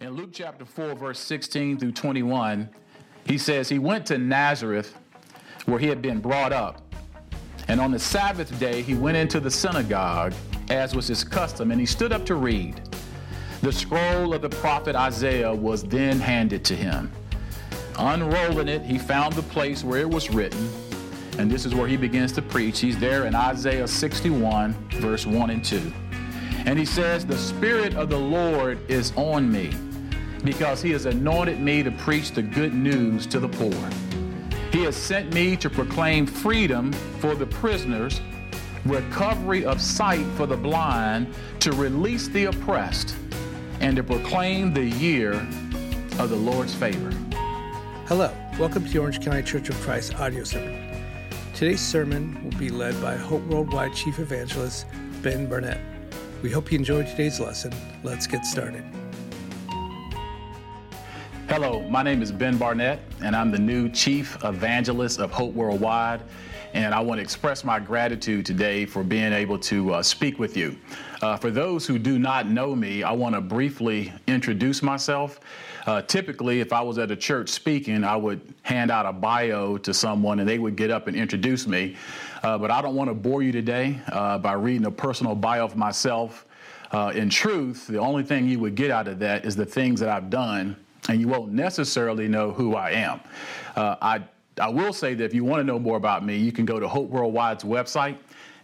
In Luke chapter 4, verse 16 through 21, he says, He went to Nazareth where he had been brought up. And on the Sabbath day, he went into the synagogue, as was his custom, and he stood up to read. The scroll of the prophet Isaiah was then handed to him. Unrolling it, he found the place where it was written, and this is where he begins to preach. He's there in Isaiah 61, verse 1 and 2. And he says, The Spirit of the Lord is on me because he has anointed me to preach the good news to the poor. He has sent me to proclaim freedom for the prisoners, recovery of sight for the blind, to release the oppressed, and to proclaim the year of the Lord's favor. Hello, welcome to the Orange County Church of Christ audio sermon. Today's sermon will be led by Hope Worldwide Chief Evangelist Ben Burnett. We hope you enjoyed today's lesson. Let's get started. Hello, my name is Ben Barnett, and I'm the new Chief Evangelist of Hope Worldwide. And I want to express my gratitude today for being able to uh, speak with you. Uh, for those who do not know me, I want to briefly introduce myself. Uh, typically, if I was at a church speaking, I would hand out a bio to someone and they would get up and introduce me. Uh, but I don't want to bore you today uh, by reading a personal bio of myself. Uh, in truth, the only thing you would get out of that is the things that I've done and you won't necessarily know who I am. Uh, I, I will say that if you want to know more about me, you can go to Hope Worldwide's website,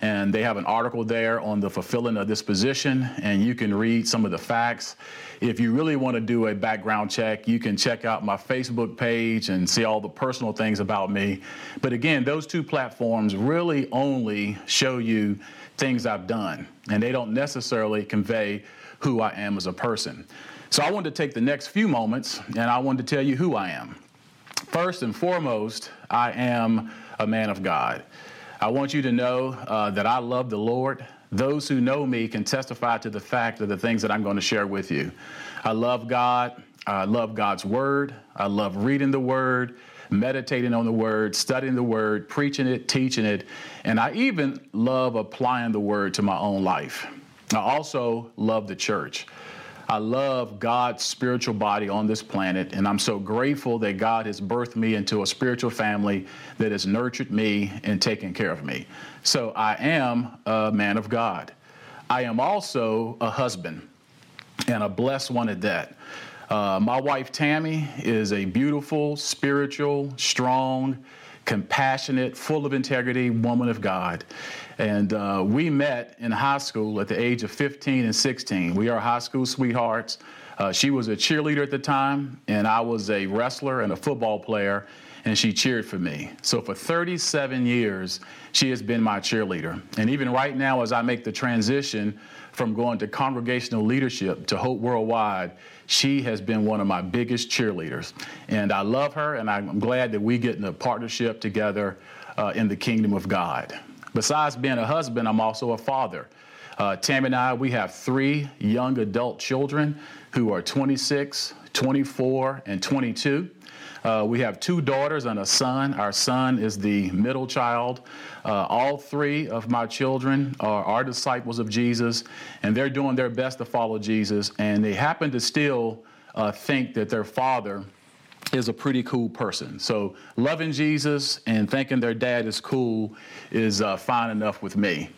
and they have an article there on the fulfilling of this position, and you can read some of the facts. If you really want to do a background check, you can check out my Facebook page and see all the personal things about me. But again, those two platforms really only show you things I've done, and they don't necessarily convey who I am as a person. So I wanted to take the next few moments and I wanted to tell you who I am. First and foremost, I am a man of God. I want you to know uh, that I love the Lord. Those who know me can testify to the fact of the things that I'm going to share with you. I love God. I love God's word. I love reading the word, meditating on the word, studying the word, preaching it, teaching it, and I even love applying the word to my own life. I also love the church. I love God's spiritual body on this planet, and I'm so grateful that God has birthed me into a spiritual family that has nurtured me and taken care of me. So I am a man of God. I am also a husband, and a blessed one at that. Uh, my wife Tammy is a beautiful, spiritual, strong, compassionate, full of integrity woman of God. And uh, we met in high school at the age of 15 and 16. We are high school sweethearts. Uh, she was a cheerleader at the time, and I was a wrestler and a football player, and she cheered for me. So for 37 years, she has been my cheerleader. And even right now, as I make the transition from going to congregational leadership to Hope Worldwide, she has been one of my biggest cheerleaders. And I love her, and I'm glad that we get in a partnership together uh, in the kingdom of God. Besides being a husband, I'm also a father. Uh, Tammy and I, we have three young adult children who are 26, 24, and 22. Uh, we have two daughters and a son. Our son is the middle child. Uh, all three of my children are, are disciples of Jesus, and they're doing their best to follow Jesus. And they happen to still uh, think that their father is a pretty cool person. So loving Jesus and thinking their dad is cool is uh, fine enough with me.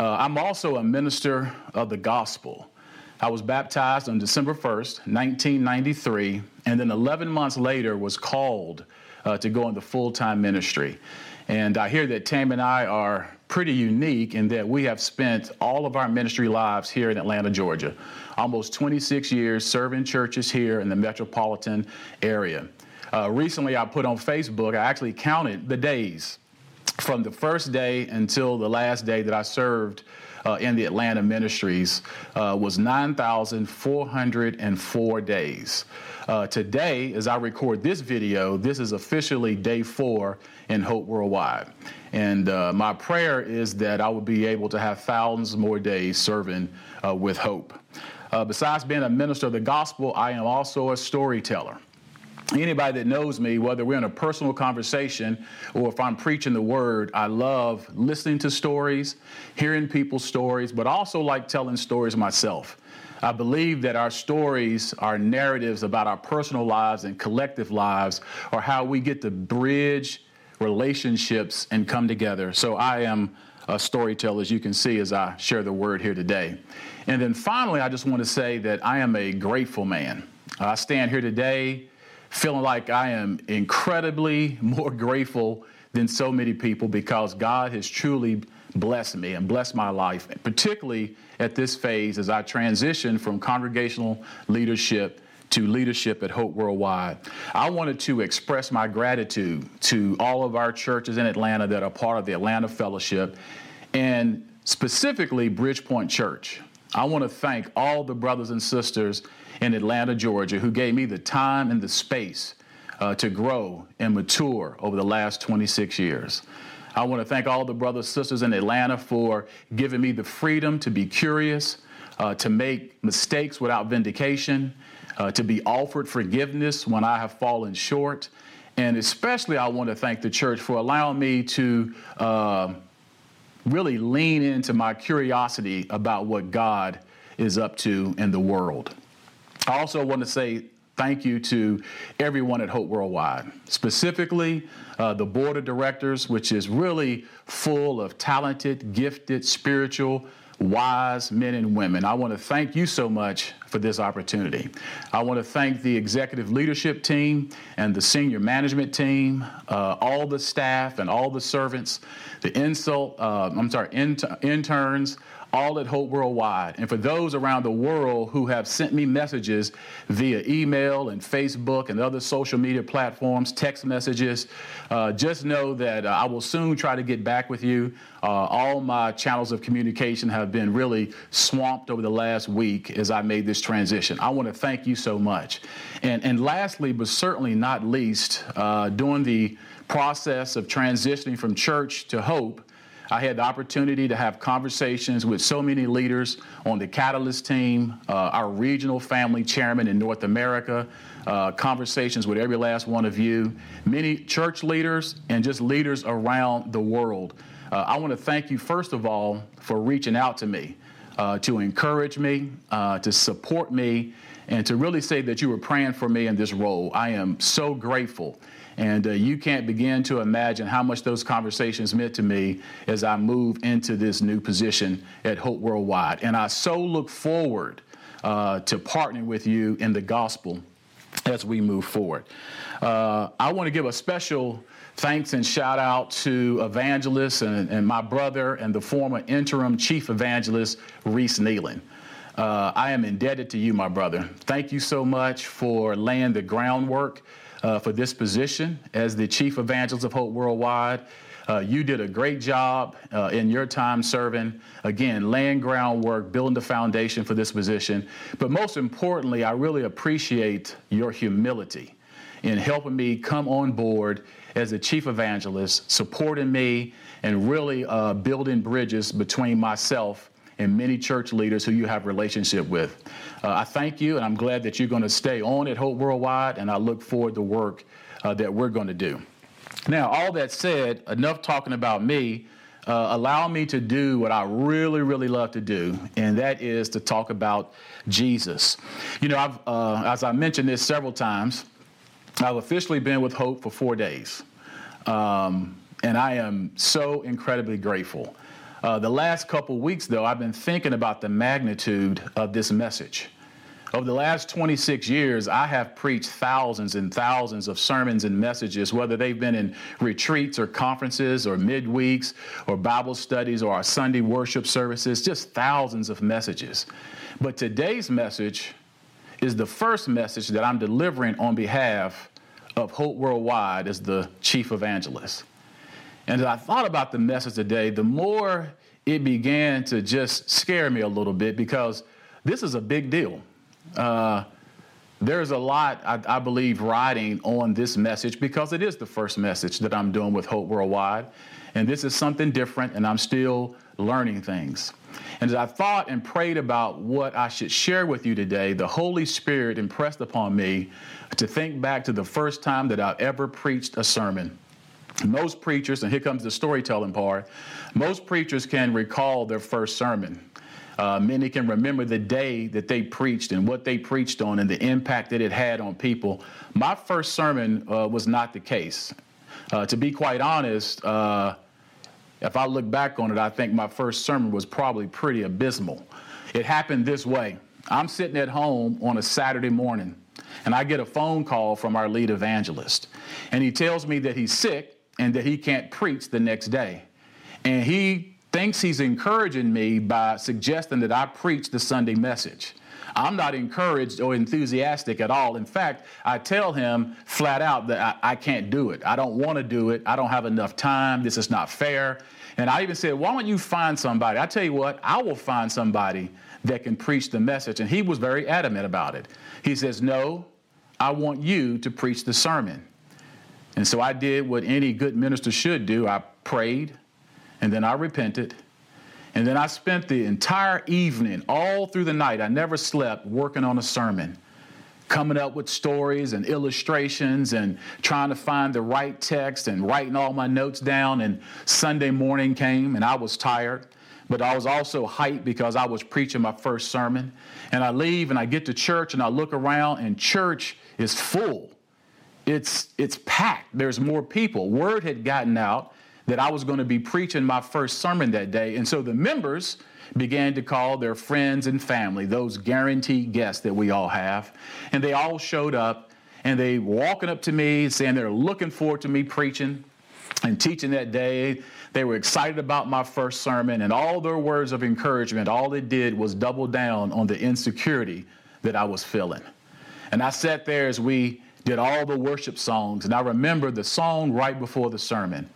Uh, I'm also a minister of the gospel. I was baptized on December 1st, 1993, and then 11 months later was called uh, to go into full-time ministry. And I hear that Tam and I are pretty unique in that we have spent all of our ministry lives here in Atlanta, Georgia. Almost 26 years serving churches here in the metropolitan area. Uh, recently, I put on Facebook, I actually counted the days from the first day until the last day that I served uh, in the Atlanta ministries uh, was 9,404 days. Uh, today, as I record this video, this is officially day four in Hope Worldwide. And uh, my prayer is that I will be able to have thousands more days serving uh, with hope. Uh, besides being a minister of the gospel, I am also a storyteller. Anybody that knows me, whether we're in a personal conversation or if I'm preaching the word, I love listening to stories, hearing people's stories, but also like telling stories myself. I believe that our stories, our narratives about our personal lives and collective lives are how we get to bridge relationships and come together. So I am a storyteller, as you can see as I share the word here today. And then finally, I just want to say that I am a grateful man. I stand here today feeling like I am incredibly more grateful than so many people because God has truly blessed me and blessed my life, particularly at this phase as I transition from congregational leadership to leadership at Hope Worldwide. I wanted to express my gratitude to all of our churches in Atlanta that are part of the Atlanta Fellowship and specifically Bridgepoint Church. I want to thank all the brothers and sisters in Atlanta, Georgia, who gave me the time and the space uh, to grow and mature over the last 26 years. I want to thank all the brothers and sisters in Atlanta for giving me the freedom to be curious, uh, to make mistakes without vindication, uh, to be offered forgiveness when I have fallen short. And especially, I want to thank the church for allowing me to uh, really lean into my curiosity about what God is up to in the world. I also want to say thank you to everyone at Hope Worldwide, specifically uh, the board of directors, which is really full of talented, gifted, spiritual, wise men and women. I want to thank you so much for this opportunity. I want to thank the executive leadership team and the senior management team, uh, all the staff and all the servants, the insult, uh, I'm sorry, int- interns, all at Hope Worldwide. And for those around the world who have sent me messages via email and Facebook and other social media platforms, text messages, uh, just know that uh, I will soon try to get back with you. Uh, all my channels of communication have been really swamped over the last week as I made this transition. I want to thank you so much. And, and lastly, but certainly not least, uh, during the process of transitioning from church to hope, I had the opportunity to have conversations with so many leaders on the Catalyst team, uh, our regional family chairman in North America, uh, conversations with every last one of you, many church leaders, and just leaders around the world. Uh, I want to thank you, first of all, for reaching out to me, uh, to encourage me, uh, to support me, and to really say that you were praying for me in this role. I am so grateful. And uh, you can't begin to imagine how much those conversations meant to me as I move into this new position at Hope Worldwide. And I so look forward uh, to partnering with you in the gospel as we move forward. Uh, I want to give a special thanks and shout out to evangelist and, and my brother and the former interim chief evangelist, Reese Nealon. Uh, I am indebted to you, my brother. Thank you so much for laying the groundwork uh, for this position as the chief evangelist of Hope Worldwide. Uh, you did a great job uh, in your time serving, again, laying groundwork, building the foundation for this position. But most importantly, I really appreciate your humility in helping me come on board as a chief evangelist, supporting me, and really uh, building bridges between myself and many church leaders who you have relationship with. Uh, I thank you, and I'm glad that you're going to stay on at Hope Worldwide, and I look forward to work uh, that we're going to do. Now, all that said, enough talking about me. Uh, allow me to do what I really, really love to do, and that is to talk about Jesus. You know, I've, uh, as I mentioned this several times, I've officially been with Hope for four days, um, and I am so incredibly grateful. Uh, the last couple weeks, though, I've been thinking about the magnitude of this message. Over the last 26 years, I have preached thousands and thousands of sermons and messages, whether they've been in retreats or conferences or midweeks or Bible studies or our Sunday worship services, just thousands of messages. But today's message is the first message that I'm delivering on behalf of Hope Worldwide as the chief evangelist. And as I thought about the message today, the more it began to just scare me a little bit because this is a big deal. Uh, there's a lot, I, I, believe, riding on this message because it is the first message that I'm doing with Hope Worldwide. And this is something different, and I'm still learning things. And as I thought and prayed about what I should share with you today, the Holy Spirit impressed upon me to think back to the first time that I ever preached a sermon. Most preachers, and here comes the storytelling part, most preachers can recall their first sermon. Uh, many can remember the day that they preached and what they preached on and the impact that it had on people. My first sermon uh, was not the case. Uh, to be quite honest, uh, if I look back on it, I think my first sermon was probably pretty abysmal. It happened this way I'm sitting at home on a Saturday morning, and I get a phone call from our lead evangelist. And he tells me that he's sick and that he can't preach the next day. And he thinks he's encouraging me by suggesting that I preach the Sunday message. I'm not encouraged or enthusiastic at all. In fact, I tell him flat out that I, I can't do it. I don't want to do it. I don't have enough time. This is not fair. And I even said, why don't you find somebody? I tell you what, I will find somebody that can preach the message. And he was very adamant about it. He says, no, I want you to preach the sermon. And so I did what any good minister should do. I prayed, and then I repented. And then I spent the entire evening, all through the night, I never slept, working on a sermon coming up with stories and illustrations and trying to find the right text and writing all my notes down. And Sunday morning came and I was tired, but I was also hyped because I was preaching my first sermon. And I leave and I get to church and I look around and church is full. It's, it's packed. There's more people. Word had gotten out that I was going to be preaching my first sermon that day. And so the members, began to call their friends and family, those guaranteed guests that we all have. And they all showed up and they walking up to me saying they're looking forward to me preaching and teaching that day. They were excited about my first sermon and all their words of encouragement, all they did was double down on the insecurity that I was feeling. And I sat there as we did all the worship songs, and I remember the song right before the sermon.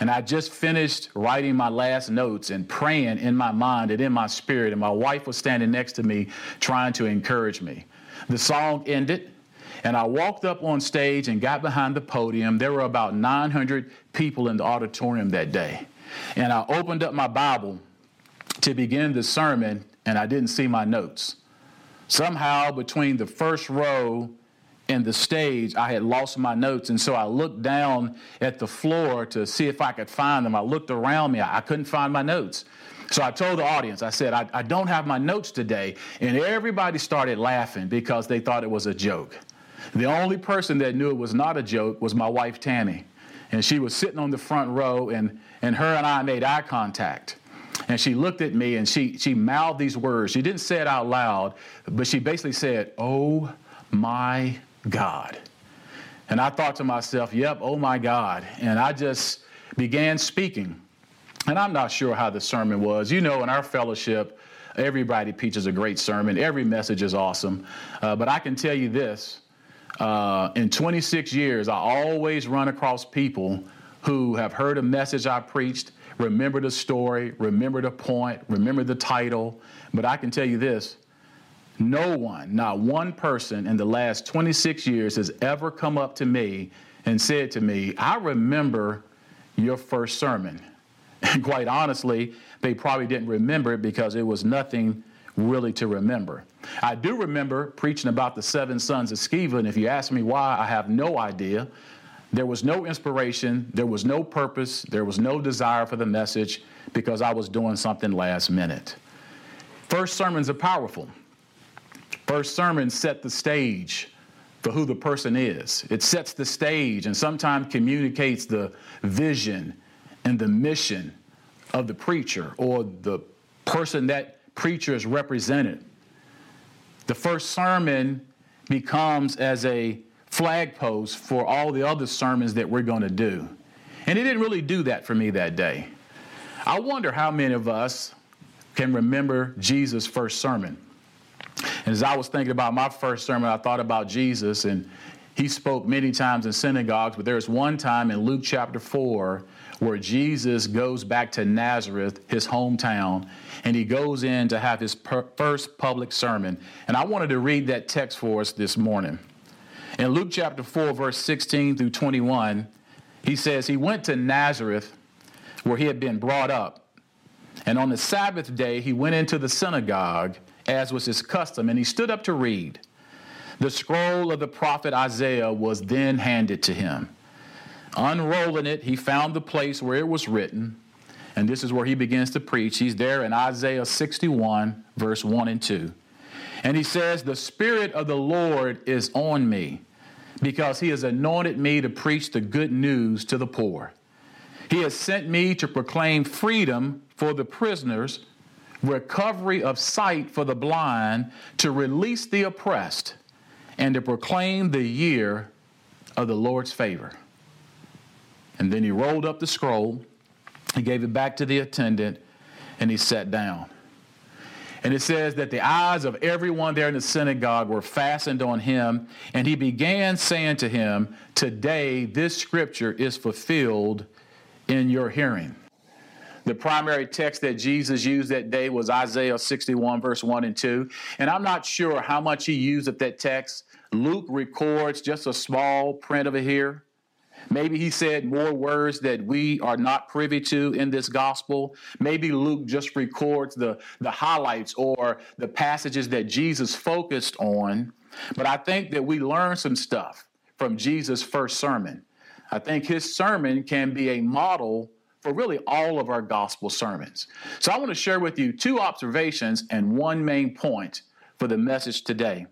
And I just finished writing my last notes and praying in my mind and in my spirit. And my wife was standing next to me trying to encourage me. The song ended, and I walked up on stage and got behind the podium. There were about 900 people in the auditorium that day. And I opened up my Bible to begin the sermon, and I didn't see my notes. Somehow, between the first row in the stage, I had lost my notes. And so I looked down at the floor to see if I could find them. I looked around me, I couldn't find my notes. So I told the audience, I said, I, I don't have my notes today. And everybody started laughing because they thought it was a joke. The only person that knew it was not a joke was my wife, Tammy. And she was sitting on the front row, and, and her and I made eye contact. And she looked at me and she, she mouthed these words. She didn't say it out loud, but she basically said, Oh my God. And I thought to myself, yep, oh my God. And I just began speaking. And I'm not sure how the sermon was. You know, in our fellowship, everybody preaches a great sermon, every message is awesome. Uh, but I can tell you this uh, in 26 years, I always run across people who have heard a message I preached, remember the story, remember the point, remember the title. But I can tell you this no one, not one person in the last 26 years has ever come up to me and said to me, I remember your first sermon. And quite honestly, they probably didn't remember it because it was nothing really to remember. I do remember preaching about the seven sons of Sceva, and if you ask me why, I have no idea. There was no inspiration, there was no purpose, there was no desire for the message because I was doing something last minute. First sermons are powerful. First sermon set the stage for who the person is. It sets the stage and sometimes communicates the vision and the mission of the preacher or the person that preacher is represented. The first sermon becomes as a flagpost for all the other sermons that we're going to do. And it didn't really do that for me that day. I wonder how many of us can remember Jesus' first sermon. And as I was thinking about my first sermon, I thought about Jesus, and he spoke many times in synagogues, but there's one time in Luke chapter 4 where Jesus goes back to Nazareth, his hometown, and he goes in to have his per- first public sermon. And I wanted to read that text for us this morning. In Luke chapter 4, verse 16 through 21, he says, He went to Nazareth where he had been brought up. And on the Sabbath day, he went into the synagogue, as was his custom, and he stood up to read. The scroll of the prophet Isaiah was then handed to him. Unrolling it, he found the place where it was written, and this is where he begins to preach. He's there in Isaiah 61, verse 1 and 2. And he says, The Spirit of the Lord is on me, because he has anointed me to preach the good news to the poor. He has sent me to proclaim freedom for the prisoners, recovery of sight for the blind, to release the oppressed, and to proclaim the year of the Lord's favor. And then he rolled up the scroll, he gave it back to the attendant, and he sat down. And it says that the eyes of everyone there in the synagogue were fastened on him, and he began saying to him, Today this scripture is fulfilled in your hearing. The primary text that Jesus used that day was Isaiah 61, verse 1 and 2. And I'm not sure how much he used of that text. Luke records just a small print of it here. Maybe he said more words that we are not privy to in this gospel. Maybe Luke just records the, the highlights or the passages that Jesus focused on. But I think that we learn some stuff from Jesus' first sermon. I think his sermon can be a model for really all of our gospel sermons. So I want to share with you two observations and one main point for the message today.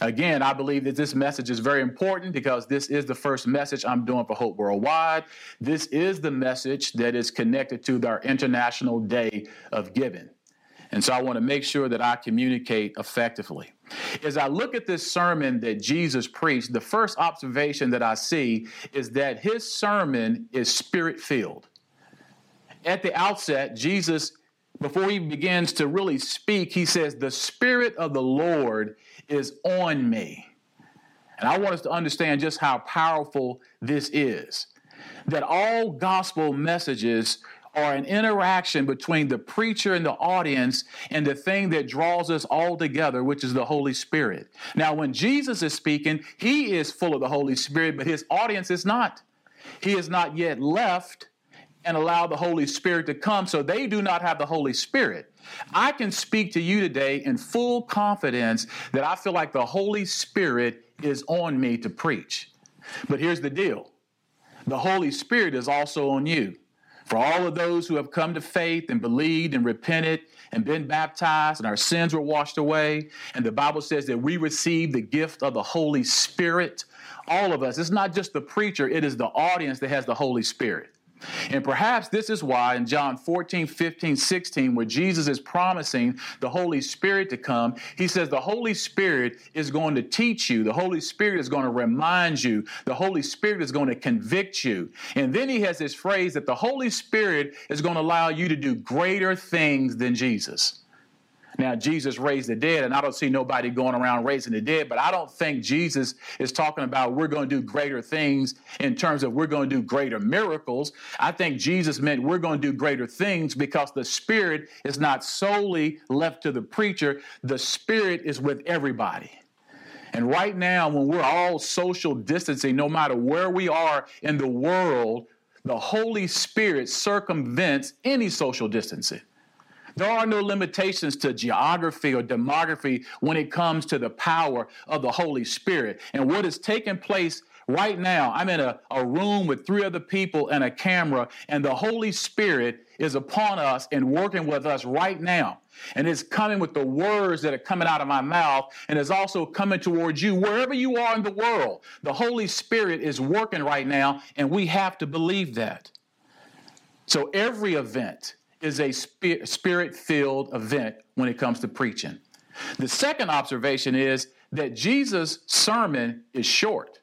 Again, I believe that this message is very important because this is the first message I'm doing for Hope Worldwide. This is the message that is connected to our International Day of Giving. And so I want to make sure that I communicate effectively. As I look at this sermon that Jesus preached, the first observation that I see is that his sermon is spirit filled. At the outset, Jesus, before he begins to really speak, he says, The Spirit of the Lord is on me. And I want us to understand just how powerful this is. That all gospel messages are an interaction between the preacher and the audience and the thing that draws us all together, which is the Holy Spirit. Now, when Jesus is speaking, he is full of the Holy Spirit, but his audience is not. He has not yet left and allowed the Holy Spirit to come, so they do not have the Holy Spirit. I can speak to you today in full confidence that I feel like the Holy Spirit is on me to preach. But here's the deal the Holy Spirit is also on you. For all of those who have come to faith and believed and repented and been baptized and our sins were washed away, and the Bible says that we receive the gift of the Holy Spirit. All of us, it's not just the preacher, it is the audience that has the Holy Spirit. And perhaps this is why in John 14, 15, 16, where Jesus is promising the Holy Spirit to come, he says the Holy Spirit is going to teach you, the Holy Spirit is going to remind you, the Holy Spirit is going to convict you. And then he has this phrase that the Holy Spirit is going to allow you to do greater things than Jesus. Now, Jesus raised the dead, and I don't see nobody going around raising the dead, but I don't think Jesus is talking about we're going to do greater things in terms of we're going to do greater miracles. I think Jesus meant we're going to do greater things because the Spirit is not solely left to the preacher, the Spirit is with everybody. And right now, when we're all social distancing, no matter where we are in the world, the Holy Spirit circumvents any social distancing. There are no limitations to geography or demography when it comes to the power of the Holy Spirit. And what is taking place right now, I'm in a, a room with three other people and a camera, and the Holy Spirit is upon us and working with us right now. And it's coming with the words that are coming out of my mouth, and is also coming towards you wherever you are in the world. The Holy Spirit is working right now, and we have to believe that. So every event, is a spirit filled event when it comes to preaching. The second observation is that Jesus' sermon is short.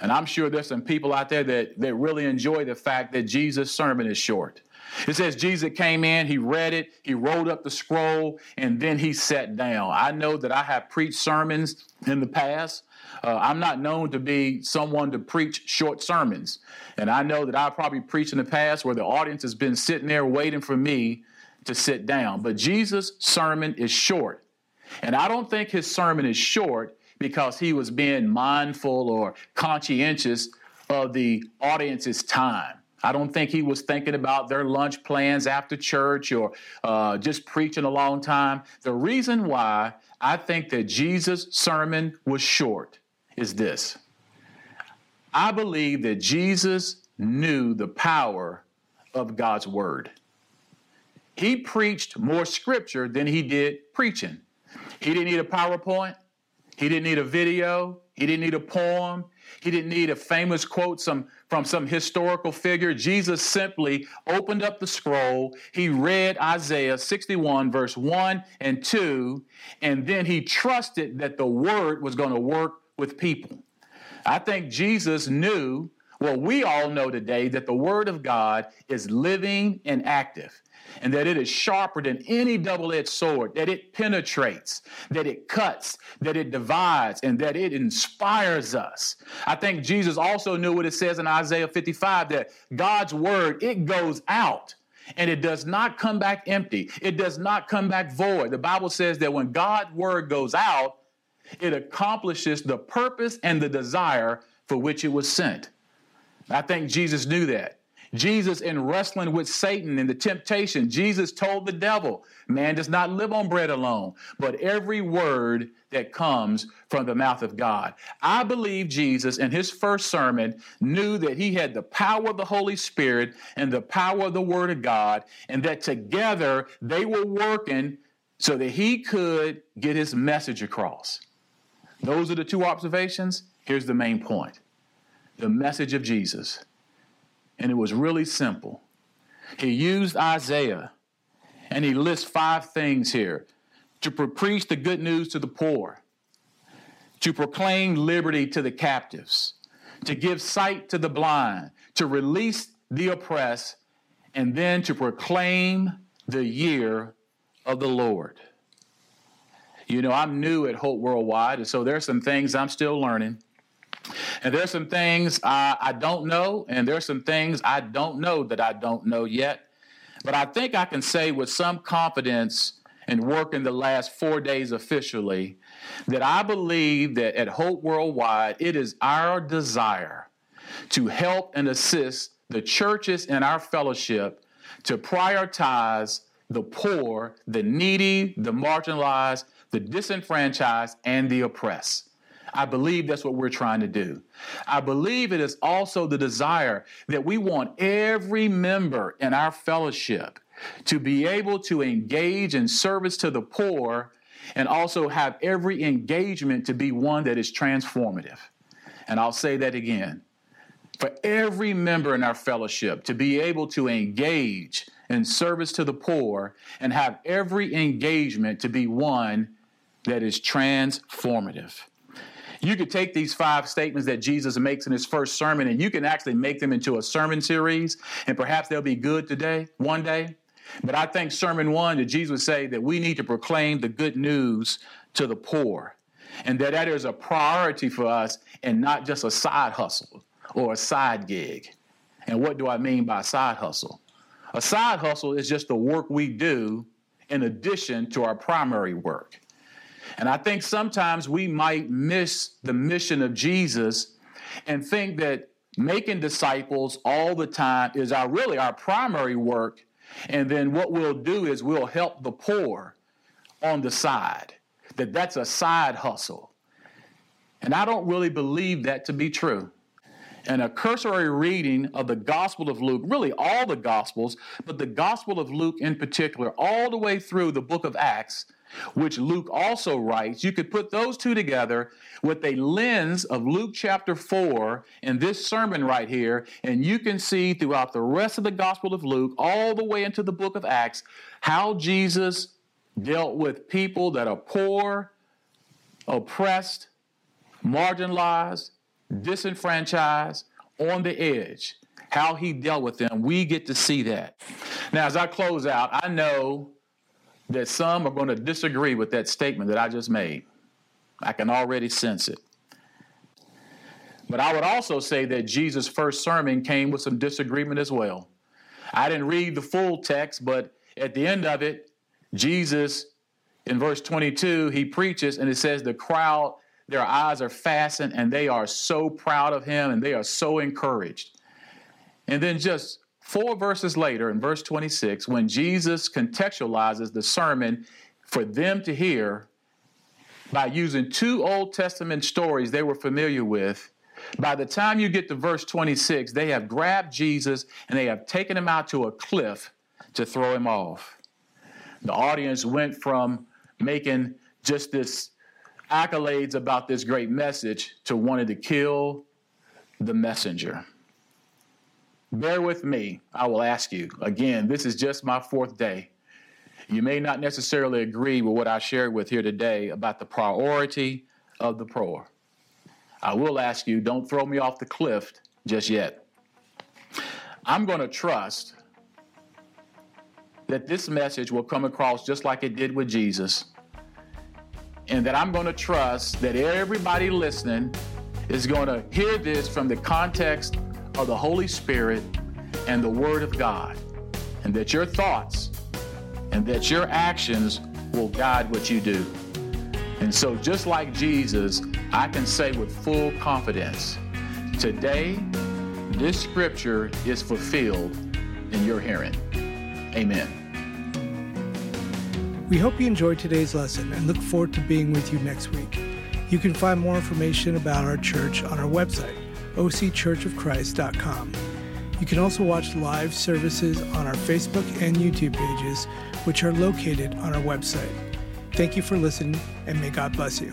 And I'm sure there's some people out there that, that really enjoy the fact that Jesus' sermon is short. It says Jesus came in, he read it, he rolled up the scroll, and then he sat down. I know that I have preached sermons in the past. Uh, I'm not known to be someone to preach short sermons. And I know that I've probably preached in the past where the audience has been sitting there waiting for me to sit down. But Jesus' sermon is short. And I don't think his sermon is short because he was being mindful or conscientious of the audience's time. I don't think he was thinking about their lunch plans after church or uh, just preaching a long time. The reason why I think that Jesus' sermon was short is this I believe that Jesus knew the power of God's word. He preached more scripture than he did preaching. He didn't need a PowerPoint. He didn't need a video. He didn't need a poem. He didn't need a famous quote some, from some historical figure. Jesus simply opened up the scroll. He read Isaiah 61, verse 1 and 2, and then he trusted that the word was going to work with people. I think Jesus knew well, we all know today that the Word of God is living and active, and that it is sharper than any double edged sword, that it penetrates, that it cuts, that it divides, and that it inspires us. I think Jesus also knew what it says in Isaiah 55 that God's Word, it goes out and it does not come back empty. It does not come back void. The Bible says that when God's word goes out, it accomplishes the purpose and the desire for which it was sent. I think Jesus knew that. Jesus, in wrestling with Satan and the temptation, Jesus told the devil, Man does not live on bread alone, but every word that comes from the mouth of God. I believe Jesus, in his first sermon, knew that he had the power of the Holy Spirit and the power of the Word of God, and that together they were working so that he could get his message across. Those are the two observations. Here's the main point the message of Jesus. And it was really simple. He used Isaiah and he lists five things here to preach the good news to the poor, to proclaim liberty to the captives, to give sight to the blind, to release the oppressed, and then to proclaim the year of the Lord. You know, I'm new at Hope Worldwide, and so there's some things I'm still learning. And there's some things I, I don't know, and there's some things I don't know that I don't know yet. But I think I can say with some confidence in working the last four days officially that I believe that at Hope Worldwide, it is our desire to help and assist the churches in our fellowship to prioritize the poor, the needy, the marginalized, the disenfranchised, and the oppressed. I believe that's what we're trying to do. I believe it is also the desire that we want every member in our fellowship to be able to engage in service to the poor and also have every engagement to be one that is transformative. And I'll say that again. For every member in our fellowship to be able to engage in service to the poor and have every engagement to be one that is transformative. You could take these five statements that Jesus makes in his first sermon and you can actually make them into a sermon series, and perhaps they'll be good today, one day. But I think sermon one that Jesus would say that we need to proclaim the good news to the poor, and that that is a priority for us and not just a side hustle or a side gig. And what do I mean by side hustle? A side hustle is just the work we do in addition to our primary work. And I think sometimes we might miss the mission of Jesus and think that making disciples all the time is our really our primary work. And then what we'll do is we'll help the poor on the side. That that's a side hustle. And I don't really believe that to be true. And a cursory reading of the Gospel of Luke, really all the Gospels, but the Gospel of Luke in particular, all the way through the book of Acts, which Luke also writes, you could put those two together with a lens of Luke chapter 4 in this sermon right here, and you can see throughout the rest of the Gospel of Luke, all the way into the book of Acts, how Jesus dealt with people that are poor, oppressed, marginalized, disenfranchised, on the edge. How he dealt with them. We get to see that. Now, as I close out, I know that some are going to disagree with that statement that I just made. I can already sense it. But I would also say that Jesus' first sermon came with some disagreement as well. I didn't read the full text, but at the end of it, Jesus, in verse 22, he preaches and it says, The crowd, their eyes are fastened and they are so proud of him and they are so encouraged. And then just four verses later, in verse 26, when Jesus contextualizes the sermon for them to hear by using two Old Testament stories they were familiar with, by the time you get to verse 26, they have grabbed Jesus and they have taken him out to a cliff to throw him off. The audience went from making just this accolades about this great message to wanting to kill the messenger. Bear with me, I will ask you. Again, this is just my fourth day. You may not necessarily agree with what I shared with here today about the priority of the poor. I will ask you, don't throw me off the cliff just yet. I'm going to trust that this message will come across just like it did with Jesus, and that I'm going to trust that everybody listening is going to hear this from the context of the Holy Spirit and the Word of God, and that your thoughts and that your actions will guide what you do. And so, just like Jesus, I can say with full confidence today, this scripture is fulfilled in your hearing. Amen. We hope you enjoyed today's lesson and look forward to being with you next week. You can find more information about our church on our website, occhurchofchrist.com. You can also watch live services on our Facebook and YouTube pages, which are located on our website. Thank you for listening, and may God bless you.